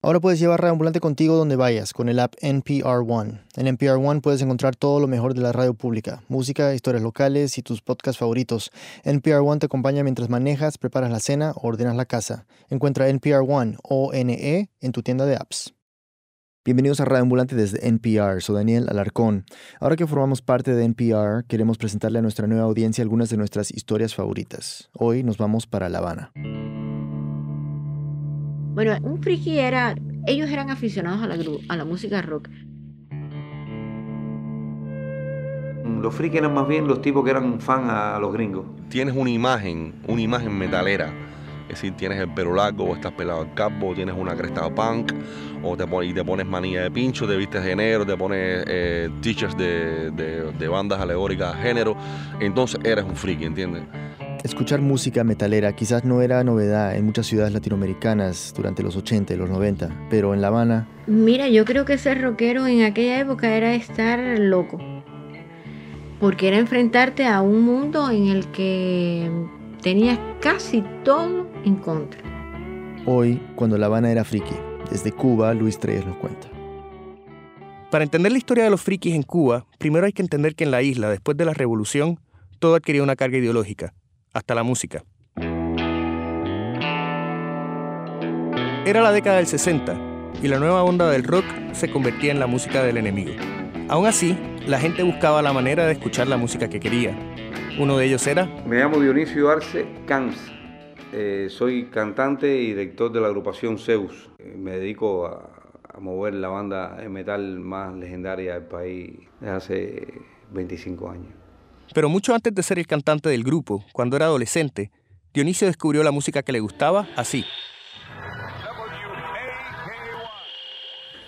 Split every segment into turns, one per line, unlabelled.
Ahora puedes llevar Radio Ambulante contigo donde vayas con el app NPR One. En NPR One puedes encontrar todo lo mejor de la radio pública, música, historias locales y tus podcasts favoritos. NPR One te acompaña mientras manejas, preparas la cena o ordenas la casa. Encuentra NPR One o NE en tu tienda de apps. Bienvenidos a Radio Ambulante desde NPR, soy Daniel Alarcón. Ahora que formamos parte de NPR, queremos presentarle a nuestra nueva audiencia algunas de nuestras historias favoritas. Hoy nos vamos para La Habana.
Bueno, un friki era, ellos eran aficionados a la, a la música rock.
Los frikis eran más bien los tipos que eran fan a los gringos.
Tienes una imagen, una imagen metalera. Es decir, tienes el pelo largo, o estás pelado al capo, tienes una cresta punk, o te, y te pones manilla de pincho, te vistes de negro, te pones eh, t-shirts de, de, de bandas alegóricas a género. Entonces eres un friki, ¿entiendes?
Escuchar música metalera quizás no era novedad en muchas ciudades latinoamericanas durante los 80 y los 90, pero en La Habana...
Mira, yo creo que ser rockero en aquella época era estar loco, porque era enfrentarte a un mundo en el que tenías casi todo en contra.
Hoy, cuando La Habana era friki, desde Cuba, Luis Treyes nos cuenta.
Para entender la historia de los frikis en Cuba, primero hay que entender que en la isla, después de la revolución, todo adquirió una carga ideológica hasta la música. Era la década del 60 y la nueva onda del rock se convertía en la música del enemigo. Aún así, la gente buscaba la manera de escuchar la música que quería. Uno de ellos era...
Me llamo Dionisio Arce Camps. Eh, soy cantante y director de la agrupación Zeus. Me dedico a, a mover la banda de metal más legendaria del país desde hace 25 años.
Pero mucho antes de ser el cantante del grupo, cuando era adolescente, Dionisio descubrió la música que le gustaba así.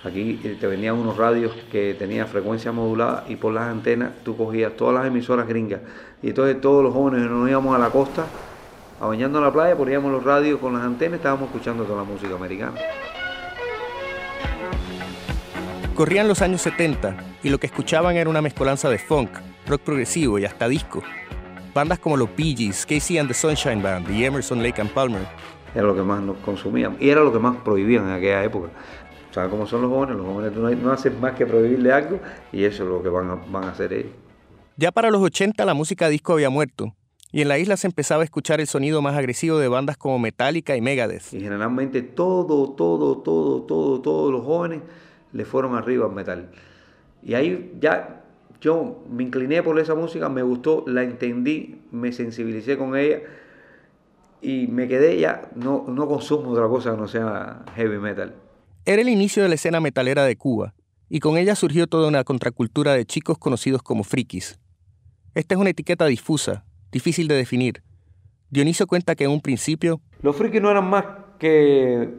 Aquí te venían unos radios que tenían frecuencia modulada y por las antenas tú cogías todas las emisoras gringas. Y entonces todos los jóvenes nos íbamos a la costa, a bañando en la playa, poníamos los radios con las antenas y estábamos escuchando toda la música americana.
Corrían los años 70 y lo que escuchaban era una mezcolanza de funk, rock progresivo y hasta disco. Bandas como los Bee Gees, Casey and the Sunshine Band y Emerson, Lake and Palmer.
Era lo que más nos consumían y era lo que más prohibían en aquella época. ¿Sabes cómo son los jóvenes? Los jóvenes no, no hacen más que prohibirle algo y eso es lo que van a, van a hacer ellos.
Ya para los 80 la música disco había muerto y en la isla se empezaba a escuchar el sonido más agresivo de bandas como Metallica y Megadeth.
Y generalmente todo, todo, todo, todo, todos los jóvenes le fueron arriba al metal. Y ahí ya yo me incliné por esa música, me gustó, la entendí, me sensibilicé con ella y me quedé ya, no, no consumo otra cosa que no sea heavy metal.
Era el inicio de la escena metalera de Cuba, y con ella surgió toda una contracultura de chicos conocidos como frikis. Esta es una etiqueta difusa, difícil de definir. Dionisio cuenta que en un principio...
Los frikis no eran más que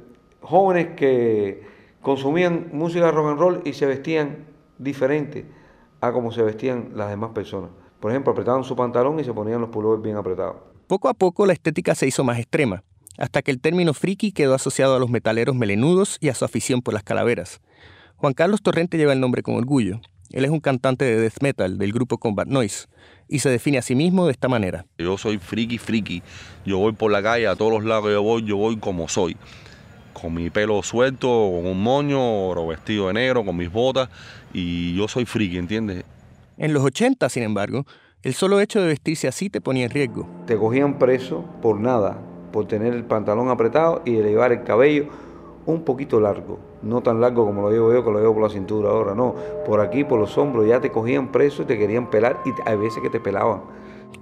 jóvenes que consumían música rock and roll y se vestían diferente a como se vestían las demás personas. Por ejemplo, apretaban su pantalón y se ponían los pullovers bien apretados.
Poco a poco la estética se hizo más extrema, hasta que el término friki quedó asociado a los metaleros melenudos y a su afición por las calaveras. Juan Carlos Torrente lleva el nombre con orgullo. Él es un cantante de death metal del grupo Combat Noise y se define a sí mismo de esta manera.
Yo soy friki, friki. Yo voy por la calle, a todos los lados que yo voy, yo voy como soy con mi pelo suelto, con un moño, o vestido de negro, con mis botas, y yo soy friki, ¿entiendes?
En los 80, sin embargo, el solo hecho de vestirse así te ponía en riesgo.
Te cogían preso por nada, por tener el pantalón apretado y llevar el cabello un poquito largo, no tan largo como lo llevo yo, que lo llevo por la cintura ahora, no, por aquí, por los hombros, ya te cogían preso y te querían pelar y hay veces que te pelaban.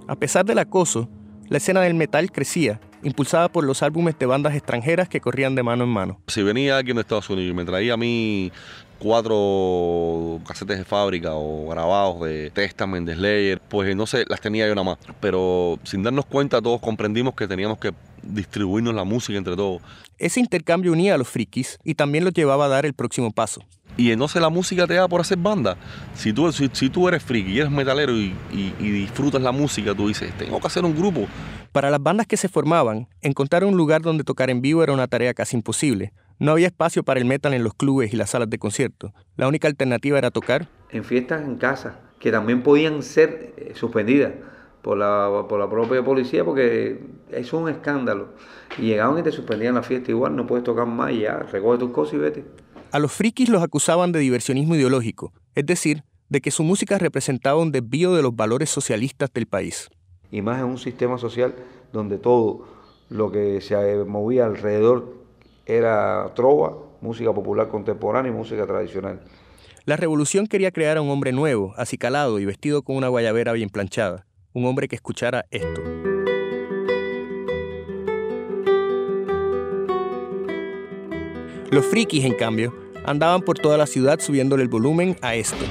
A pesar del acoso, la escena del metal crecía impulsada por los álbumes de bandas extranjeras que corrían de mano en mano.
Si venía alguien de Estados Unidos y me traía a mí cuatro casetes de fábrica o grabados de Testament, de Slayer, pues no sé, las tenía yo nada más. Pero sin darnos cuenta todos comprendimos que teníamos que distribuirnos la música entre todos.
Ese intercambio unía a los frikis y también los llevaba a dar el próximo paso.
Y entonces la música te da por hacer banda. Si tú, si, si tú eres friki y eres metalero y, y, y disfrutas la música, tú dices, tengo que hacer un grupo.
Para las bandas que se formaban, encontrar un lugar donde tocar en vivo era una tarea casi imposible. No había espacio para el metal en los clubes y las salas de concierto. La única alternativa era tocar
en fiestas en casa, que también podían ser eh, suspendidas por la, por la propia policía porque eso es un escándalo. Y llegaban y te suspendían la fiesta igual, no puedes tocar más y ya, recoge tus cosas y vete.
A los frikis los acusaban de diversionismo ideológico, es decir, de que su música representaba un desvío de los valores socialistas del país.
Y más en un sistema social donde todo lo que se movía alrededor era trova, música popular contemporánea y música tradicional.
La revolución quería crear a un hombre nuevo, acicalado y vestido con una guayabera bien planchada un hombre que escuchara esto. Los frikis, en cambio, andaban por toda la ciudad subiéndole el volumen a esto.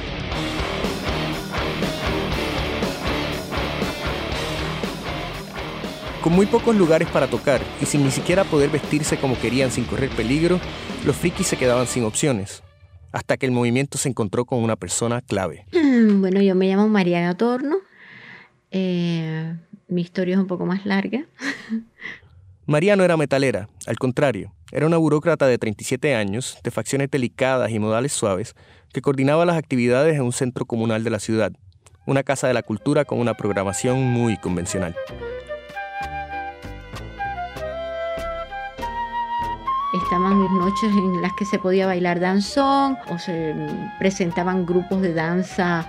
Con muy pocos lugares para tocar y sin ni siquiera poder vestirse como querían sin correr peligro, los frikis se quedaban sin opciones, hasta que el movimiento se encontró con una persona clave.
Bueno, yo me llamo María Gatorno, eh, mi historia es un poco más larga.
María no era metalera, al contrario, era una burócrata de 37 años, de facciones delicadas y modales suaves, que coordinaba las actividades en un centro comunal de la ciudad, una casa de la cultura con una programación muy convencional.
Estaban noches en las que se podía bailar danzón o se presentaban grupos de danza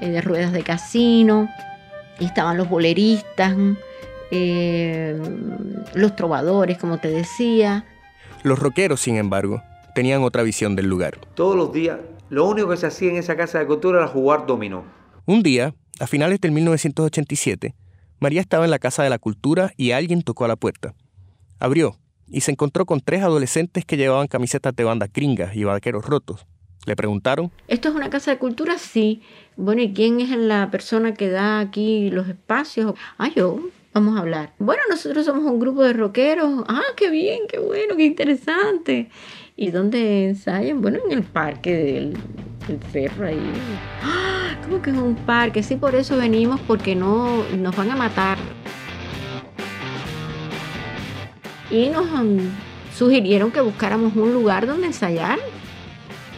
eh, de ruedas de casino estaban los boleristas, eh, los trovadores, como te decía.
Los rockeros, sin embargo, tenían otra visión del lugar.
Todos los días, lo único que se hacía en esa casa de cultura era jugar dominó.
Un día, a finales del 1987, María estaba en la casa de la cultura y alguien tocó a la puerta. Abrió y se encontró con tres adolescentes que llevaban camisetas de bandas gringas y vaqueros rotos. Le preguntaron.
¿Esto es una casa de cultura? Sí. Bueno, ¿y quién es la persona que da aquí los espacios? Ah, yo. Vamos a hablar. Bueno, nosotros somos un grupo de rockeros. Ah, qué bien, qué bueno, qué interesante. ¿Y dónde ensayan? Bueno, en el parque del, cerro ahí. Ah, ¿Cómo que es un parque? Sí, por eso venimos, porque no nos van a matar. Y nos sugirieron que buscáramos un lugar donde ensayar.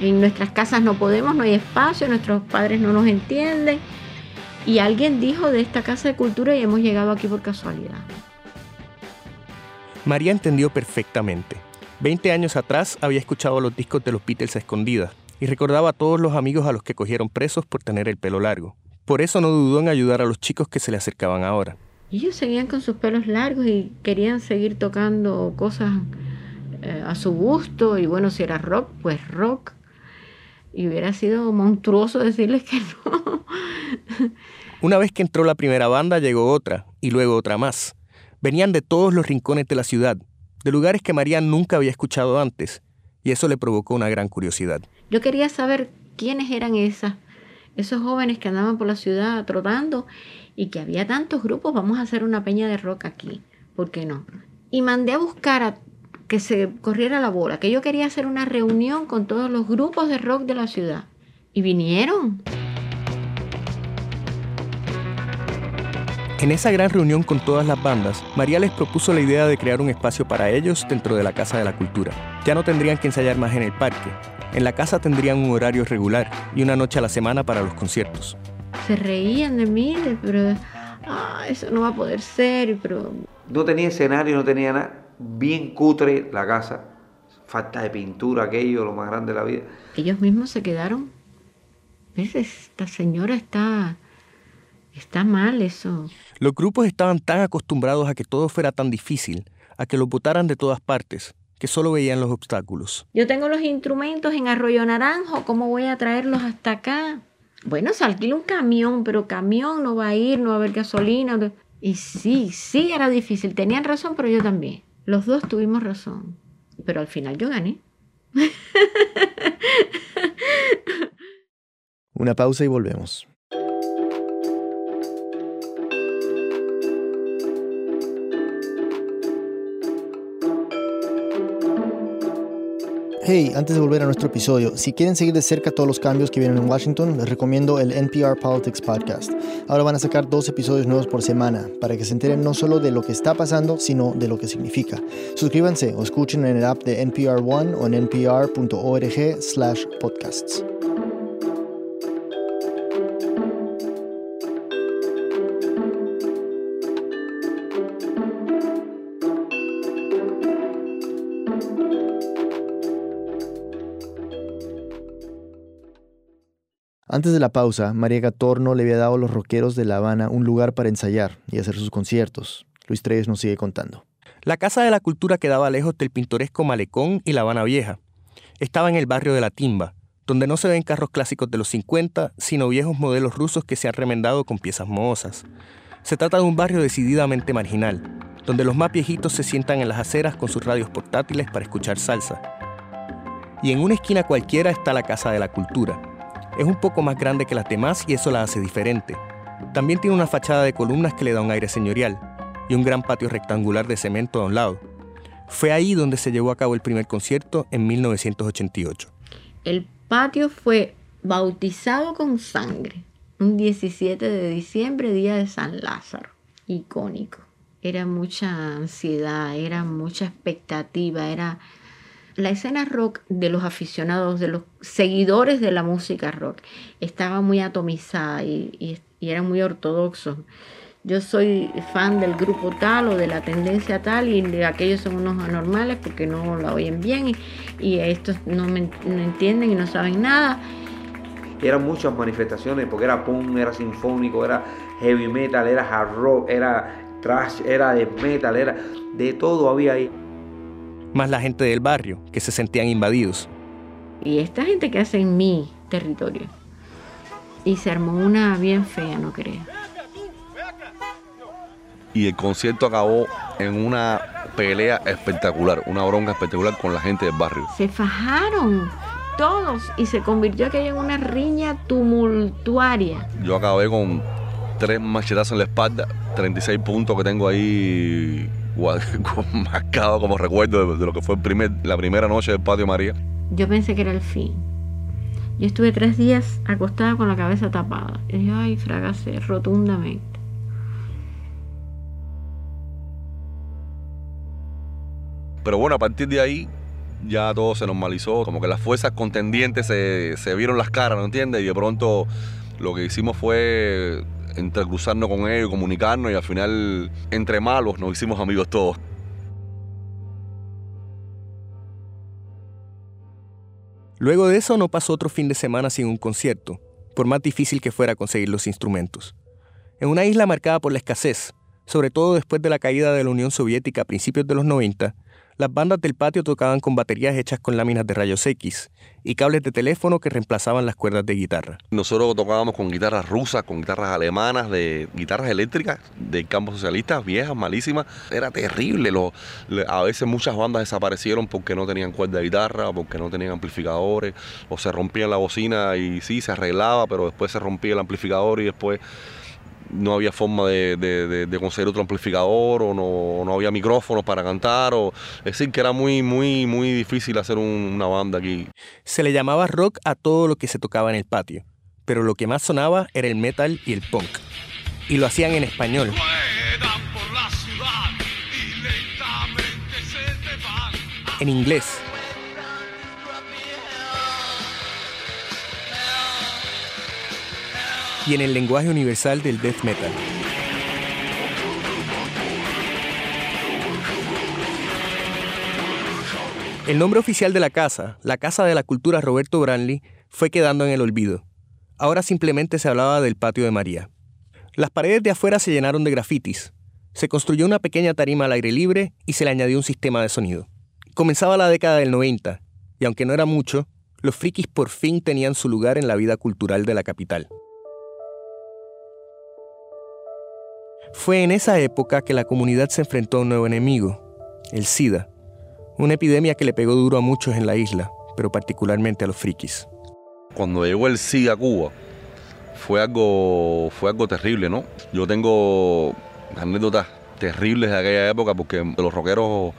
En nuestras casas no podemos, no hay espacio, nuestros padres no nos entienden. Y alguien dijo de esta casa de cultura y hemos llegado aquí por casualidad.
María entendió perfectamente. Veinte años atrás había escuchado los discos de los Beatles a escondidas y recordaba a todos los amigos a los que cogieron presos por tener el pelo largo. Por eso no dudó en ayudar a los chicos que se le acercaban ahora.
Ellos seguían con sus pelos largos y querían seguir tocando cosas eh, a su gusto y bueno, si era rock, pues rock y hubiera sido monstruoso decirles que no.
Una vez que entró la primera banda, llegó otra, y luego otra más. Venían de todos los rincones de la ciudad, de lugares que María nunca había escuchado antes, y eso le provocó una gran curiosidad.
Yo quería saber quiénes eran esas, esos jóvenes que andaban por la ciudad trotando y que había tantos grupos, vamos a hacer una peña de rock aquí, ¿por qué no? Y mandé a buscar a que se corriera la bola, que yo quería hacer una reunión con todos los grupos de rock de la ciudad. Y vinieron.
En esa gran reunión con todas las bandas, María les propuso la idea de crear un espacio para ellos dentro de la Casa de la Cultura. Ya no tendrían que ensayar más en el parque. En la casa tendrían un horario regular y una noche a la semana para los conciertos.
Se reían de mí, pero ah, eso no va a poder ser, pero...
No tenía escenario, no tenía nada bien cutre la casa, falta de pintura, aquello, lo más grande de la vida.
Ellos mismos se quedaron. ¿Ves? Esta señora está. Está mal eso.
Los grupos estaban tan acostumbrados a que todo fuera tan difícil, a que los botaran de todas partes, que solo veían los obstáculos.
Yo tengo los instrumentos en Arroyo Naranjo, ¿cómo voy a traerlos hasta acá? Bueno, se alquila un camión, pero camión no va a ir, no va a haber gasolina. Y sí, sí era difícil. Tenían razón, pero yo también. Los dos tuvimos razón, pero al final yo gané.
Una pausa y volvemos. Hey, antes de volver a nuestro episodio, si quieren seguir de cerca todos los cambios que vienen en Washington, les recomiendo el NPR Politics Podcast. Ahora van a sacar dos episodios nuevos por semana para que se enteren no solo de lo que está pasando, sino de lo que significa. Suscríbanse o escuchen en el app de NPR One o en npr.org/podcasts. Antes de la pausa, María Gatorno le había dado a los rockeros de La Habana un lugar para ensayar y hacer sus conciertos. Luis Treyes nos sigue contando.
La Casa de la Cultura quedaba lejos del pintoresco Malecón y La Habana Vieja. Estaba en el barrio de La Timba, donde no se ven carros clásicos de los 50, sino viejos modelos rusos que se han remendado con piezas mohosas. Se trata de un barrio decididamente marginal, donde los más viejitos se sientan en las aceras con sus radios portátiles para escuchar salsa. Y en una esquina cualquiera está la Casa de la Cultura. Es un poco más grande que las demás y eso la hace diferente. También tiene una fachada de columnas que le da un aire señorial y un gran patio rectangular de cemento a un lado. Fue ahí donde se llevó a cabo el primer concierto en 1988.
El patio fue bautizado con sangre un 17 de diciembre, día de San Lázaro, icónico. Era mucha ansiedad, era mucha expectativa, era la escena rock de los aficionados, de los seguidores de la música rock, estaba muy atomizada y, era muy ortodoxo. Yo soy fan del grupo tal o de la tendencia tal y aquellos son unos anormales porque no la oyen bien y, estos no, me, no entienden y no saben nada
eran muchas manifestaciones, porque era punk, era sinfónico, era heavy metal, era hard rock, era trash, era de metal, era de todo había ahí.
Más la gente del barrio, que se sentían invadidos.
Y esta gente que hace en mi territorio. Y se armó una bien fea, no creo.
Y el concierto acabó en una pelea espectacular, una bronca espectacular con la gente del barrio.
Se fajaron todos y se convirtió aquello en una riña tumultuaria.
Yo acabé con tres machetazos en la espalda, 36 puntos que tengo ahí marcado como recuerdo de, lo que fue el primer, la primera noche del patio María.
Yo pensé que era el fin. Yo estuve tres días acostada con la cabeza tapada. Y yo, ay, fracasé rotundamente.
Pero bueno, a partir de ahí ya todo se normalizó, como que las fuerzas contendientes se, vieron las caras, ¿no entiendes? Y de pronto lo que hicimos fue entrecruzarnos con ellos, comunicarnos y al final, entre malos, nos hicimos amigos todos.
Luego de eso no pasó otro fin de semana sin un concierto, por más difícil que fuera conseguir los instrumentos. En una isla marcada por la escasez, sobre todo después de la caída de la Unión Soviética a principios de los 90, las bandas del patio tocaban con baterías hechas con láminas de rayos X y cables de teléfono que reemplazaban las cuerdas de guitarra.
Nosotros tocábamos con guitarras rusas, con guitarras alemanas, de guitarras eléctricas del campo socialista, viejas, malísimas. Era terrible. a veces muchas bandas desaparecieron porque no tenían cuerda de guitarra, porque no tenían amplificadores, o se rompía la bocina y sí, se arreglaba, pero después se rompía el amplificador y después no había forma de, conseguir otro amplificador o no, había micrófonos para cantar. O, es decir, que era muy, muy, muy difícil hacer una banda aquí.
Se le llamaba rock a todo lo que se tocaba en el patio, pero lo que más sonaba era el metal y el punk. Y lo hacían en español. En inglés y en el lenguaje universal del death metal. El nombre oficial de la casa, la Casa de la Cultura Roberto Branly, fue quedando en el olvido. Ahora simplemente se hablaba del patio de María. Las paredes de afuera se llenaron de grafitis. Se construyó una pequeña tarima al aire libre y se le añadió un sistema de sonido. Comenzaba la década del 90, y aunque no era mucho, los frikis por fin tenían su lugar en la vida cultural de la capital. Fue en esa época que la comunidad se enfrentó a un nuevo enemigo, el SIDA, una epidemia que le pegó duro a muchos en la isla, pero particularmente a los frikis.
Cuando llegó el SIDA a Cuba, fue algo, fue algo terrible, ¿no? Yo tengo anécdotas terribles de aquella época porque los rockeros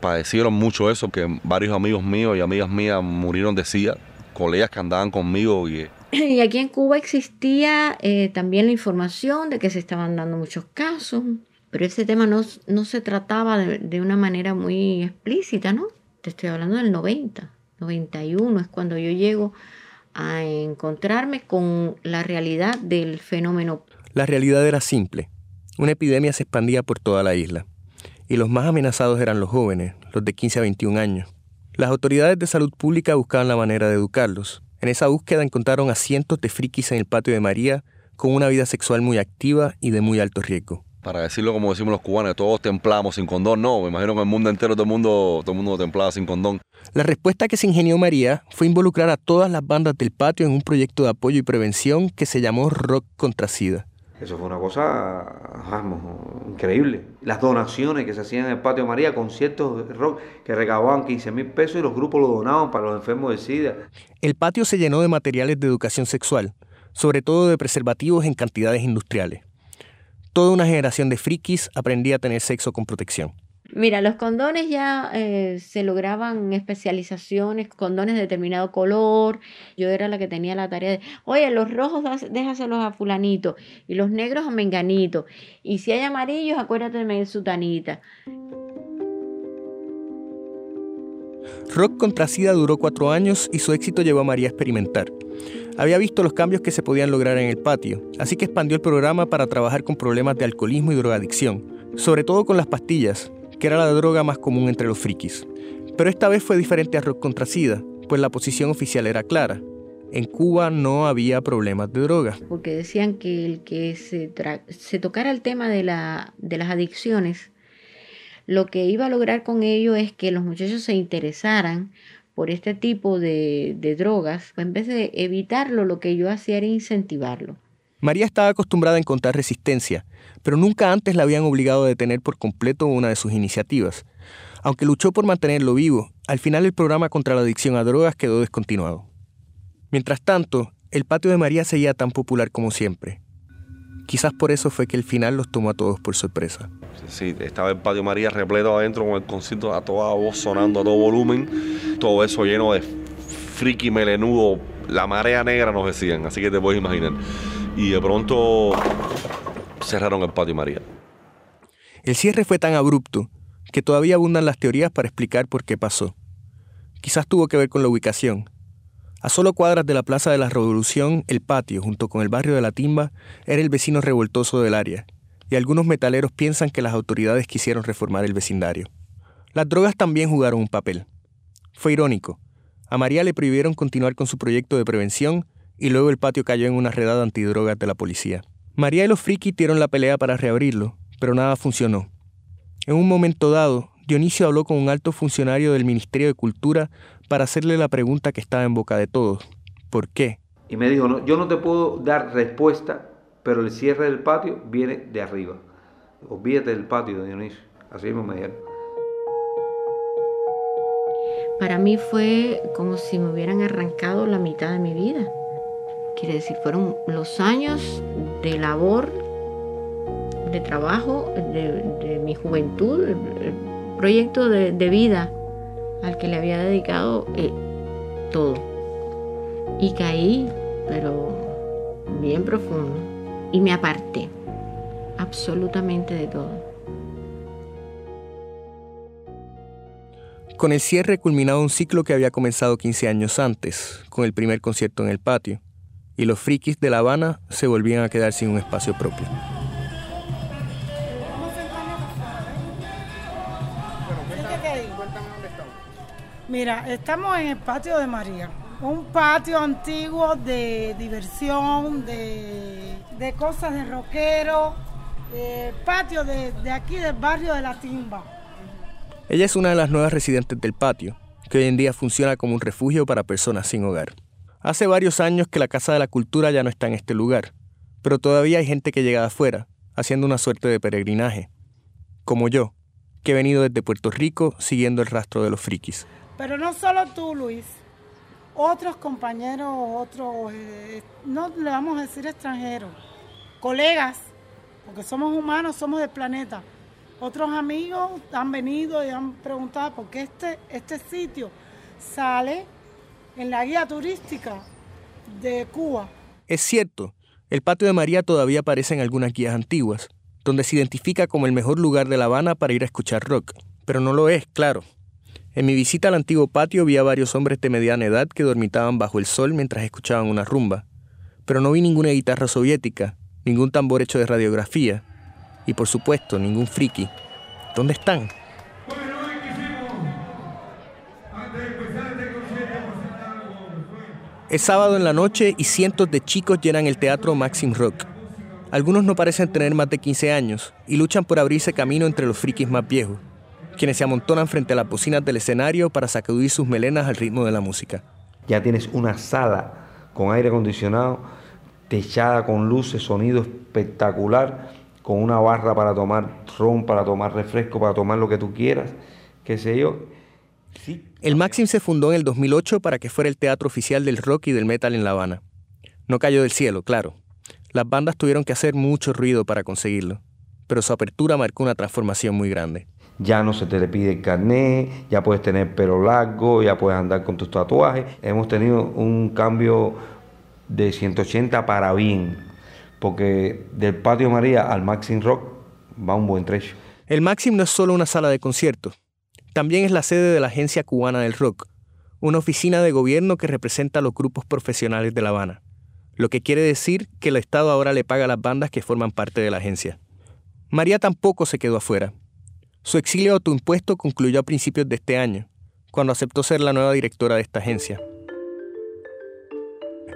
padecieron mucho eso, que varios amigos míos y amigas mías murieron de SIDA, colegas que andaban conmigo y
y aquí en Cuba existía eh, también la información de que se estaban dando muchos casos, pero ese tema no, se trataba de, una manera muy explícita, ¿no? Te estoy hablando del 90, 91 es cuando yo llego a encontrarme con la realidad del fenómeno.
La realidad era simple. Una epidemia se expandía por toda la isla. Y los más amenazados eran los jóvenes, los de 15 a 21 años. Las autoridades de salud pública buscaban la manera de educarlos, En esa búsqueda encontraron a cientos de frikis en el patio de María con una vida sexual muy activa y de muy alto riesgo.
Para decirlo como decimos los cubanos, todos templamos sin condón. No, me imagino que el mundo entero todo el mundo, todo el mundo templaba sin condón.
La respuesta que se ingenió María fue involucrar a todas las bandas del patio en un proyecto de apoyo y prevención que se llamó Rock contra SIDA.
Eso fue una cosa vamos, increíble. Las donaciones que se hacían en el patio María, conciertos de rock que recababan 15 mil pesos y los grupos lo donaban para los enfermos de SIDA.
El patio se llenó de materiales de educación sexual, sobre todo de preservativos en cantidades industriales. Toda una generación de frikis aprendía a tener sexo con protección.
Mira, los condones ya eh, se lograban especializaciones, condones de determinado color. Yo era la que tenía la tarea de, oye, los rojos déjaselos a fulanito y los negros a menganito. Y si hay amarillos, acuérdate de sutanita.
Rock contra SIDA duró cuatro años y su éxito llevó a María a experimentar. Había visto los cambios que se podían lograr en el patio, así que expandió el programa para trabajar con problemas de alcoholismo y drogadicción, sobre todo con las pastillas, que era la droga más común entre los frikis. Pero esta vez fue diferente a Rock contra SIDA, pues la posición oficial era clara. En Cuba no había problemas de droga.
Porque decían que el que se, tocara el tema de, la, de las adicciones, lo que iba a lograr con ello es que los muchachos se interesaran por este tipo de drogas, en vez de evitarlo, lo que yo hacía era incentivarlo.
María estaba acostumbrada a encontrar resistencia, pero nunca antes la habían obligado a detener por completo una de sus iniciativas. Aunque luchó por mantenerlo vivo, al final el programa contra la adicción a drogas quedó descontinuado. Mientras tanto, el patio de María seguía tan popular como siempre. Quizás por eso fue que el final los tomó a todos por sorpresa.
Sí, estaba el patio María repleto adentro con el concierto a toda voz sonando a todo volumen, todo eso lleno de friki melenudo, la marea negra nos decían, así que te puedes imaginar y de pronto cerraron el patio María.
El cierre fue tan abrupto que todavía abundan las teorías para explicar por qué pasó. Quizás tuvo que ver con la ubicación. A solo cuadras de la Plaza de la Revolución, el patio, junto con el barrio de la Timba, era el vecino revoltoso del área, y algunos metaleros piensan que las autoridades quisieron reformar el vecindario. Las drogas también jugaron un papel. Fue irónico. A María le prohibieron continuar con su proyecto de prevención y luego el patio cayó en una redada antidrogas de la policía. María y los frikis dieron la pelea para reabrirlo, pero nada funcionó. En un momento dado, Dionisio habló con un alto funcionario del Ministerio de Cultura para hacerle la pregunta que estaba en boca de todos. ¿Por qué?
Y me dijo, no, yo no te puedo dar respuesta, pero el cierre del patio viene de arriba. Olvídate del patio, Dionisio. Así mismo me dijeron.
Para mí fue como si me hubieran arrancado la mitad de mi vida. Quiere decir, fueron los años de labor, de trabajo, de, mi juventud, el, proyecto de, vida al que le había dedicado eh, todo. Y caí, pero bien profundo. Y me aparté absolutamente de todo.
Con el cierre culminado un ciclo que había comenzado 15 años antes, con el primer concierto en el patio y los frikis de La Habana se volvían a quedar sin un espacio propio.
Mira, estamos en el patio de María, un patio antiguo de diversión, de, cosas de rockero, patio de, de aquí del barrio de La Timba.
Ella es una de las nuevas residentes del patio, que hoy en día funciona como un refugio para personas sin hogar. Hace varios años que la Casa de la Cultura ya no está en este lugar, pero todavía hay gente que llega de afuera, haciendo una suerte de peregrinaje, como yo, que he venido desde Puerto Rico siguiendo el rastro de los frikis.
Pero no solo tú, Luis, otros compañeros, otros, eh, no le vamos a decir extranjeros, colegas, porque somos humanos, somos del planeta. Otros amigos han venido y han preguntado por qué este, este sitio sale en la guía turística de Cuba.
Es cierto, el patio de María todavía aparece en algunas guías antiguas, donde se identifica como el mejor lugar de La Habana para ir a escuchar rock, pero no lo es, claro. En mi visita al antiguo patio vi a varios hombres de mediana edad que dormitaban bajo el sol mientras escuchaban una rumba, pero no vi ninguna guitarra soviética, ningún tambor hecho de radiografía, y por supuesto ningún friki. ¿Dónde están? Es sábado en la noche y cientos de chicos llenan el teatro Maxim Rock. Algunos no parecen tener más de 15 años y luchan por abrirse camino entre los frikis más viejos, quienes se amontonan frente a las bocinas del escenario para sacudir sus melenas al ritmo de la música.
Ya tienes una sala con aire acondicionado, techada con luces, sonido espectacular, con una barra para tomar ron, para tomar refresco, para tomar lo que tú quieras, qué sé yo.
El Maxim se fundó en el 2008 para que fuera el teatro oficial del rock y del metal en La Habana. No cayó del cielo, claro. Las bandas tuvieron que hacer mucho ruido para conseguirlo, pero su apertura marcó una transformación muy grande.
Ya no se te le pide el carnet, ya puedes tener pelo largo, ya puedes andar con tus tatuajes. Hemos tenido un cambio de 180 para bien, porque del Patio María al Maxim Rock va un buen trecho.
El Maxim no es solo una sala de conciertos, también es la sede de la Agencia Cubana del Rock, una oficina de gobierno que representa a los grupos profesionales de La Habana lo que quiere decir que el Estado ahora le paga a las bandas que forman parte de la agencia. María tampoco se quedó afuera. Su exilio autoimpuesto concluyó a principios de este año, cuando aceptó ser la nueva directora de esta agencia.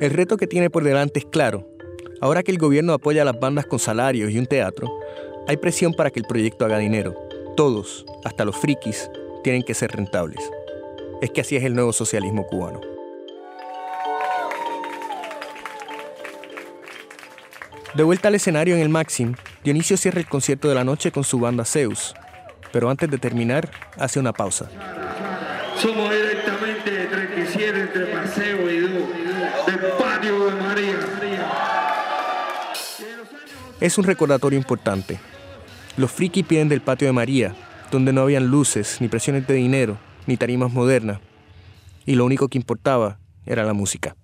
El reto que tiene por delante es claro. Ahora que el gobierno apoya a las bandas con salarios y un teatro, hay presión para que el proyecto haga dinero. Todos, hasta los frikis, tienen que ser rentables. Es que así es el nuevo socialismo cubano. De vuelta al escenario en el Maxim, Dionisio cierra el concierto de la noche con su banda Zeus, pero antes de terminar, hace una pausa.
Somos directamente de 37 entre Paseo y Du, del patio de María.
Es un recordatorio importante. Los frikis piden del patio de María, donde no habían luces, ni presiones de dinero, ni tarimas modernas. Y lo único que importaba era la música.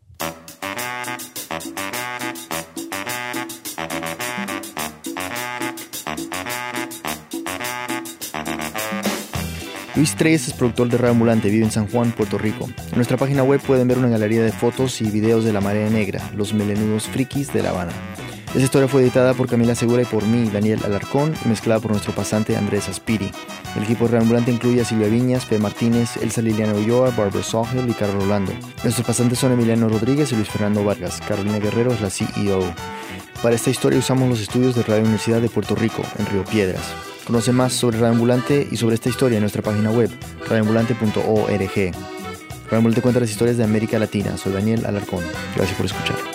Luis Treyes es productor de Radio Ambulante, vive en San Juan, Puerto Rico. En nuestra página web pueden ver una galería de fotos y videos de la marea negra, los melenudos frikis de La Habana. Esta historia fue editada por Camila Segura y por mí, Daniel Alarcón, y mezclada por nuestro pasante Andrés Aspiri. El equipo de Radio Ambulante incluye a Silvia Viñas, P. Martínez, Elsa Liliana Ulloa, Barbara Sawhill y Carlos Rolando. Nuestros pasantes son Emiliano Rodríguez y Luis Fernando Vargas. Carolina Guerrero es la CEO. Para esta historia usamos los estudios de Radio Universidad de Puerto Rico, en Río Piedras. Conoce más sobre Radio y sobre esta historia en nuestra página web, radioambulante.org. Radio cuenta las historias de América Latina. Soy Daniel Alarcón. Gracias por escuchar.